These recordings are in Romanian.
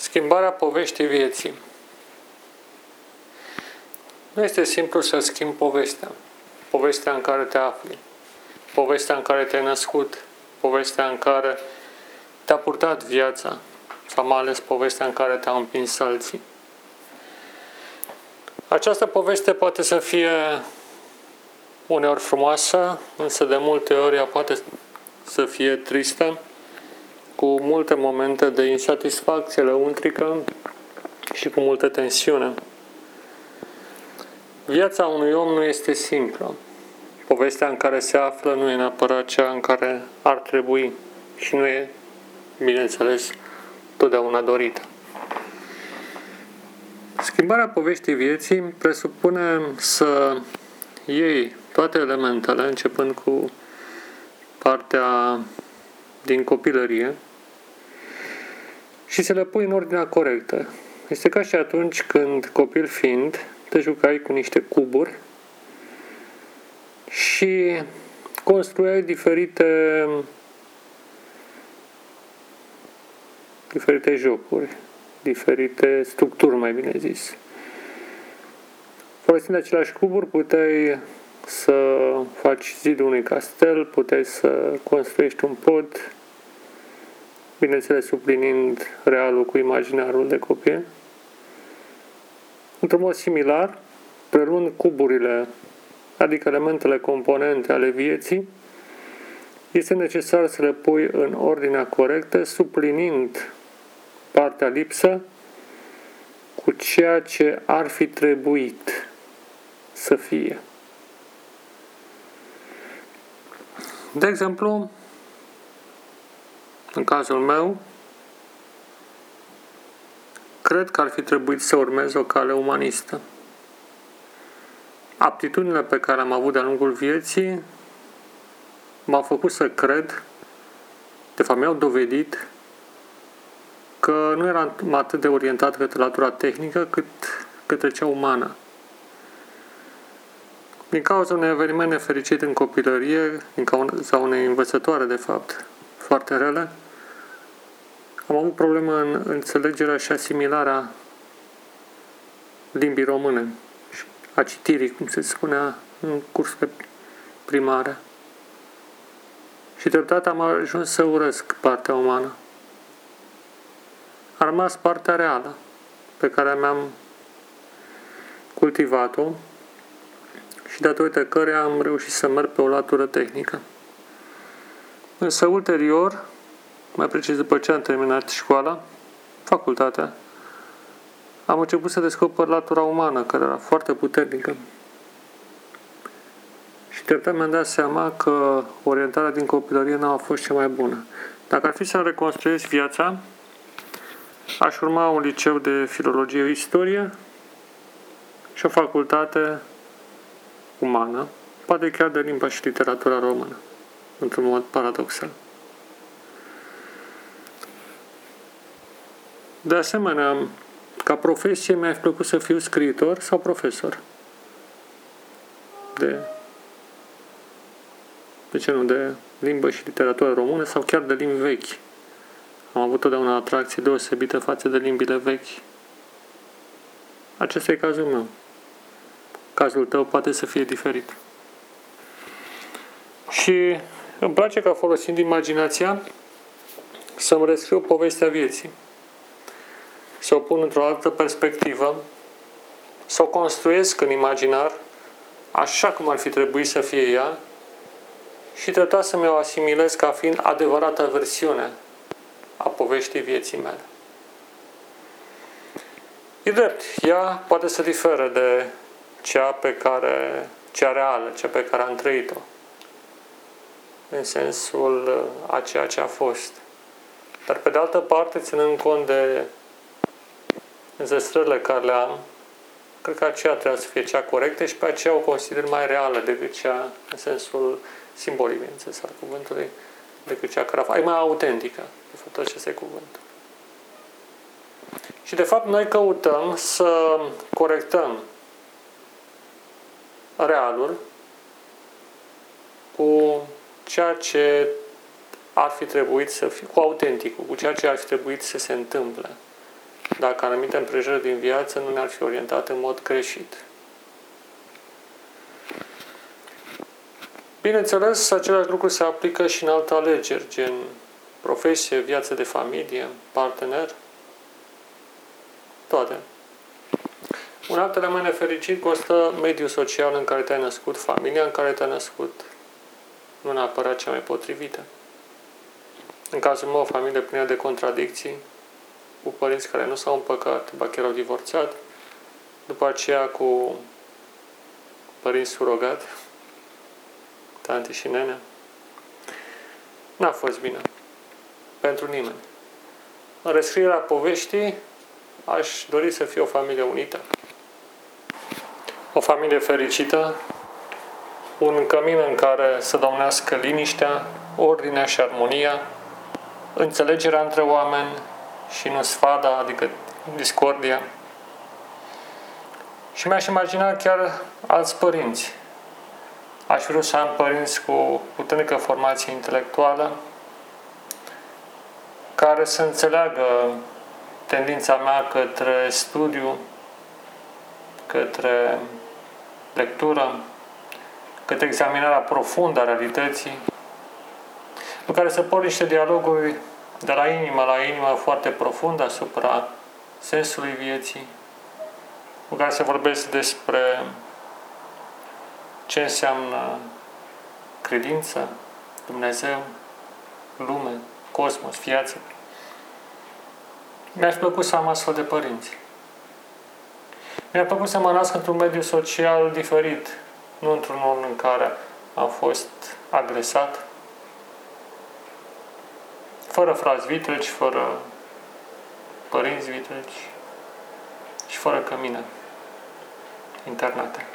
Schimbarea poveștii vieții. Nu este simplu să schimbi povestea. Povestea în care te afli. Povestea în care te-ai născut. Povestea în care te-a purtat viața. Sau mai ales povestea în care te-au împins alții. Această poveste poate să fie uneori frumoasă, însă de multe ori ea poate să fie tristă cu multe momente de insatisfacție lăuntrică și cu multă tensiune. Viața unui om nu este simplă. Povestea în care se află nu e neapărat cea în care ar trebui și nu e, bineînțeles, totdeauna dorită. Schimbarea poveștii vieții presupune să iei toate elementele, începând cu partea din copilărie, și să le pui în ordinea corectă. Este ca și atunci când, copil fiind, te jucai cu niște cuburi și construiai diferite diferite jocuri, diferite structuri, mai bine zis. Folosind aceleași cuburi, puteai să faci zidul unui castel, puteai să construiești un pod, bineînțeles suplinind realul cu imaginarul de copil. Într-un mod similar, preluând cuburile, adică elementele componente ale vieții, este necesar să le pui în ordinea corectă, suplinind partea lipsă cu ceea ce ar fi trebuit să fie. De exemplu, în cazul meu, cred că ar fi trebuit să urmez o cale umanistă. Aptitudinile pe care am avut de-a lungul vieții m-au făcut să cred, de fapt mi-au dovedit că nu eram atât de orientat către latura tehnică cât către cea umană. Din cauza unui eveniment nefericit în copilărie, din cauza unei învățătoare, de fapt, foarte rele, am avut problemă în înțelegerea și asimilarea limbii române, a citirii, cum se spunea în cursurile primare. Și treptat am ajuns să urăsc partea umană. A rămas partea reală, pe care mi-am cultivat-o și datorită care am reușit să merg pe o latură tehnică. Însă ulterior, mai precis după ce am terminat școala, facultatea, am început să descoper latura umană, care era foarte puternică. Și treptat mi-am dat seama că orientarea din copilărie nu a fost cea mai bună. Dacă ar fi să reconstruiesc viața, aș urma un liceu de filologie istorie și o facultate umană, poate chiar de limba și literatura română, într-un mod paradoxal. De asemenea, ca profesie mi-aș plăcut să fiu scriitor sau profesor. De, de ce nu, de limbă și literatură română sau chiar de limbi vechi. Am avut totdeauna atracție deosebită față de limbile vechi. Acesta e cazul meu. Cazul tău poate să fie diferit. Și îmi place ca folosind imaginația să-mi rescriu povestea vieții. Să o pun într-o altă perspectivă, să o construiesc în imaginar, așa cum ar fi trebuit să fie ea, și treptat să mi-o asimilez ca fiind adevărata versiune a poveștii vieții mele. E drept, ea poate să diferă de cea pe care, cea reală, cea pe care am trăit-o, în sensul a ceea ce a fost. Dar pe de altă parte, ținând cont de înzestrările care le am, cred că aceea trebuie să fie cea corectă și pe aceea o consider mai reală decât cea în sensul simbolic, bineînțeles, al cuvântului, decât cea care e mai autentică, de fapt, acesta e cuvântul. Și de fapt noi căutăm să corectăm realul cu ceea ce ar fi trebuit să fie, cu autenticul, cu ceea ce ar fi trebuit să se întâmple dacă anumite împrejurări din viață nu ne-ar fi orientat în mod greșit. Bineînțeles, același lucru se aplică și în alte alegeri, gen profesie, viață de familie, partener, toate. Un alt element nefericit costă mediul social în care te-ai născut, familia în care te-ai născut, nu neapărat cea mai potrivită. În cazul meu, o familie plină de contradicții, cu părinți care nu s-au împăcat, ba chiar au divorțat, după aceea cu părinți surogat, tante și nene. N-a fost bine. Pentru nimeni. În rescrierea poveștii, aș dori să fie o familie unită. O familie fericită, un cămin în care să domnească liniștea, ordinea și armonia, înțelegerea între oameni și nu sfada, adică discordia. Și mi-aș imagina chiar alți părinți. Aș vrea să am părinți cu puternică formație intelectuală, care să înțeleagă tendința mea către studiu, către lectură, către examinarea profundă a realității, în care să pot niște dialoguri de la inimă la inimă foarte profund asupra sensului vieții, în care se vorbesc despre ce înseamnă credință, Dumnezeu, lume, cosmos, viață. Mi-aș plăcut să am astfel de părinți. Mi-a plăcut să mă nasc într-un mediu social diferit, nu într-unul în care am fost agresat, fără frați vitreci, fără părinți vitreci și fără cămine internate.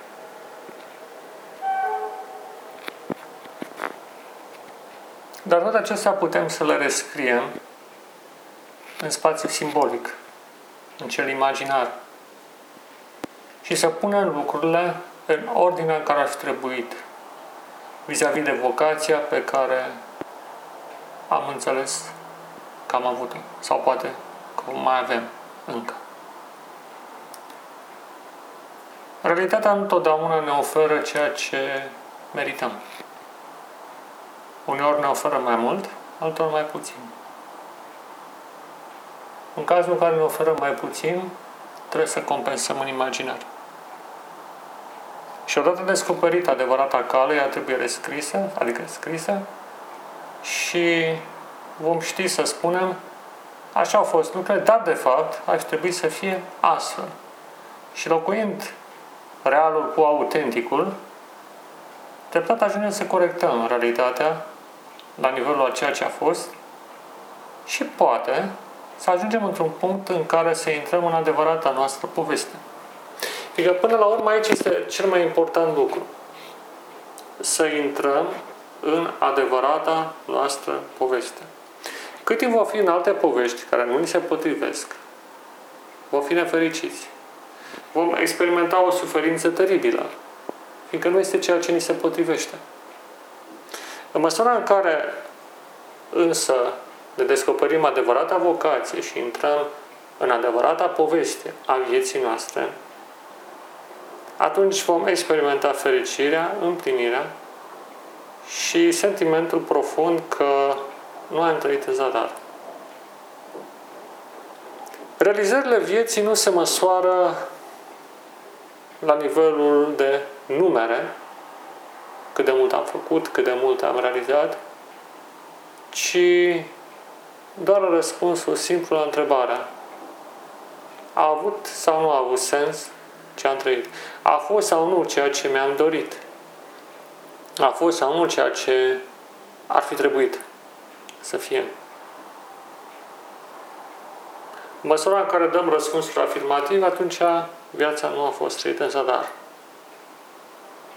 Dar toate acestea putem să le rescriem în spațiu simbolic, în cel imaginar. Și să punem lucrurile în ordinea în care ar fi trebuit, vis-a-vis de vocația pe care am înțeles că am avut-o. Sau poate că mai avem încă. Realitatea nu totdeauna ne oferă ceea ce merităm. Uneori ne oferă mai mult, altor mai puțin. În cazul în care ne oferă mai puțin, trebuie să compensăm în imaginar. Și odată descoperită adevărata cale, ea trebuie rescrisă, adică scrisă, și vom ști să spunem așa au fost lucrurile, dar de fapt ar trebui să fie astfel. Și locuind realul cu autenticul, treptat ajungem să corectăm realitatea la nivelul a ceea ce a fost și poate să ajungem într-un punct în care să intrăm în adevărata noastră poveste. Adică până la urmă aici este cel mai important lucru. Să intrăm în adevărata noastră poveste. Cât timp vom fi în alte povești care nu ni se potrivesc, vom fi nefericiți. Vom experimenta o suferință teribilă, fiindcă nu este ceea ce ni se potrivește. În măsura în care însă ne descoperim adevărata vocație și intrăm în adevărata poveste a vieții noastre, atunci vom experimenta fericirea, împlinirea și sentimentul profund că nu am trăit în zadar. Realizările vieții nu se măsoară la nivelul de numere, cât de mult am făcut, cât de mult am realizat, ci doar răspunsul simplu la întrebarea a avut sau nu a avut sens ce am trăit? A fost sau nu ceea ce mi-am dorit? A fost sau nu ceea ce ar fi trebuit să fie? În măsura în care dăm răspunsul afirmativ, atunci viața nu a fost trăită în zadar.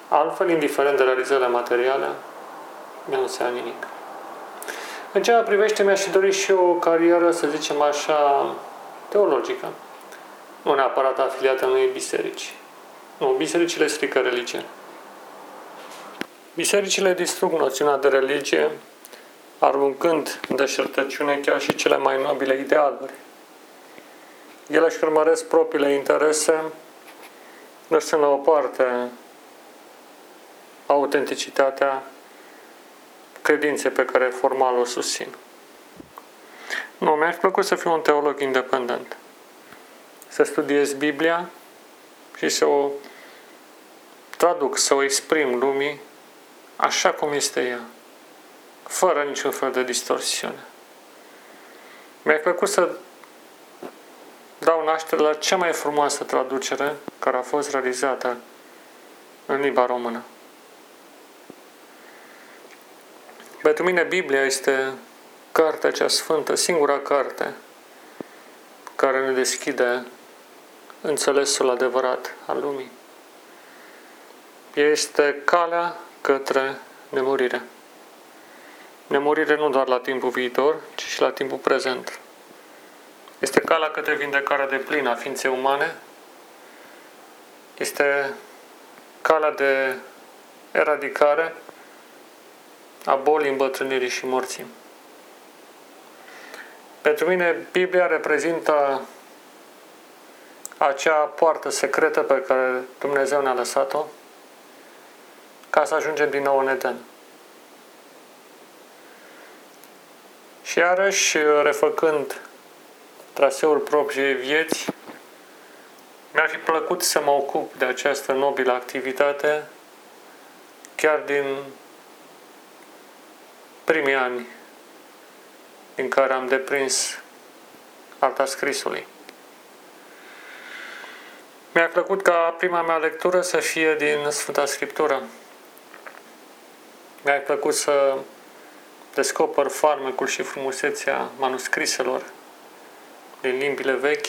Altfel, indiferent de realizările materiale, nu înseamnă nimic. În ceea privește, mi-aș dori și o carieră, să zicem așa, teologică. Nu neapărat afiliată unei biserici. Nu, bisericile strică religie. Bisericile distrug noțiunea de religie, aruncând în deșertăciune chiar și cele mai nobile idealuri. ele își urmăresc propriile interese, lăsând la o parte autenticitatea credinței pe care formal o susțin. Nu, mi-aș plăcut să fiu un teolog independent. Să studiez Biblia și să o traduc, să o exprim lumii așa cum este ea, fără niciun fel de distorsiune. Mi-a plăcut să dau naștere la cea mai frumoasă traducere care a fost realizată în limba română. Pentru mine Biblia este cartea cea sfântă, singura carte care ne deschide înțelesul adevărat al lumii. Este calea către nemurire. Nemurire nu doar la timpul viitor, ci și la timpul prezent. Este calea către vindecarea de plină a ființei umane. Este calea de eradicare a bolii, îmbătrânirii și morții. Pentru mine, Biblia reprezintă acea poartă secretă pe care Dumnezeu ne-a lăsat-o ca să ajungem din nou în Eden. Și iarăși, refăcând traseul propriei vieți, mi-ar fi plăcut să mă ocup de această nobilă activitate chiar din primii ani în care am deprins arta scrisului. Mi-a plăcut ca prima mea lectură să fie din Sfânta Scriptură. Mi-a plăcut să descoper farmecul și frumusețea manuscriselor din limbile vechi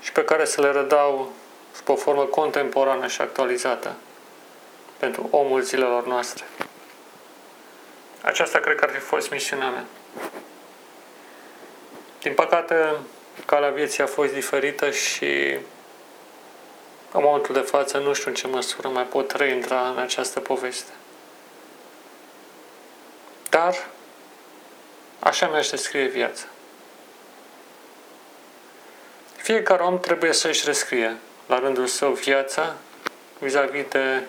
și pe care să le redau sub o formă contemporană și actualizată pentru omul zilelor noastre. Aceasta cred că ar fi fost misiunea mea. Din păcate, calea vieții a fost diferită și în momentul de față nu știu în ce măsură mai pot reintra în această poveste. Dar așa mi-aș descrie viața. Fiecare om trebuie să-și rescrie la rândul său viața vis-a-vis de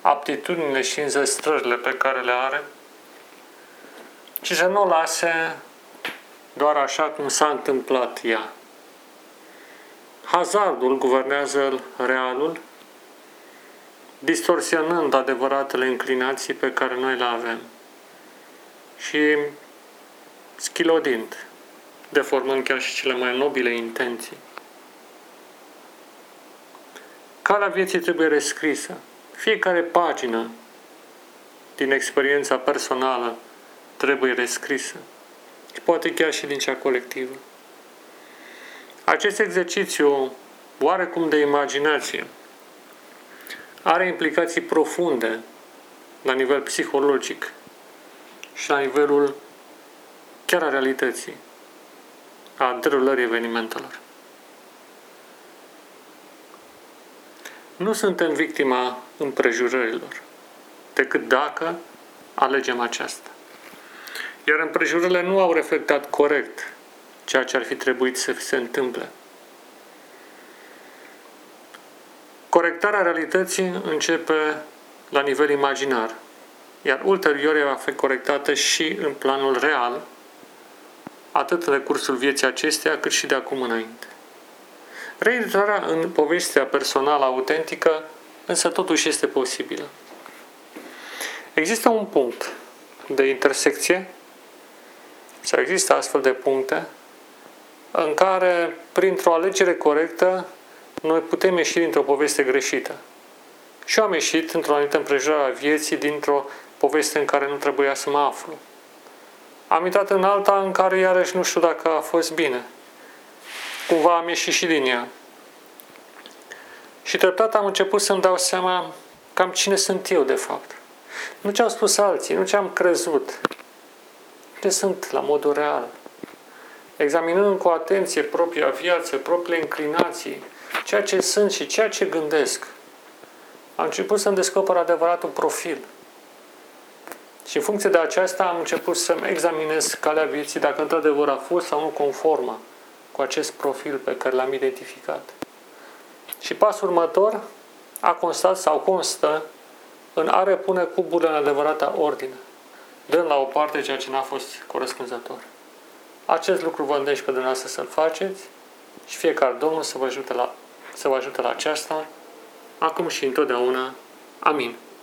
aptitudinile și înzestrările pe care le are și să nu o lase doar așa cum s-a întâmplat ea. Hazardul guvernează realul, distorsionând adevăratele înclinații pe care noi le avem și schilodind, deformând chiar și cele mai nobile intenții. Calea vieții trebuie rescrisă. Fiecare pagină din experiența personală trebuie rescrisă. Și poate chiar și din cea colectivă. Acest exercițiu oarecum de imaginație are implicații profunde la nivel psihologic și la nivelul chiar a realității, a derulării evenimentelor. Nu suntem victima împrejurărilor, decât dacă alegem aceasta. Iar împrejurările nu au reflectat corect ceea ce ar fi trebuit să se întâmple. Corectarea realității începe la nivel imaginar, iar ulterior ea va fi corectată și în planul real, atât în recursul vieții acesteia, cât și de acum înainte. Reintrarea în povestea personală autentică, însă totuși este posibilă. Există un punct de intersecție sau există astfel de puncte în care, printr-o alegere corectă, noi putem ieși dintr-o poveste greșită. Și eu am ieșit într-o anumită împrejurare a vieții dintr-o poveste în care nu trebuia să mă aflu. Am intrat în alta în care iarăși nu știu dacă a fost bine. Cumva am ieșit și din ea. Și treptat am început să-mi dau seama cam cine sunt eu de fapt. Nu ce au spus alții, nu ce am crezut, ce sunt la modul real. Examinând cu atenție propria viață, propriile înclinații, ceea ce sunt și ceea ce gândesc, am început să-mi descoper adevăratul profil. Și în funcție de aceasta am început să-mi examinez calea vieții dacă într-adevăr a fost sau nu conformă cu acest profil pe care l-am identificat. Și pasul următor a constat sau constă în a repune cuburile în adevărata ordine, dând la o parte ceea ce n-a fost corespunzător. Acest lucru vă îndemn pe dumneavoastră să-l faceți și fiecare Domnul să vă ajute la, să vă ajute la aceasta, acum și întotdeauna. Amin.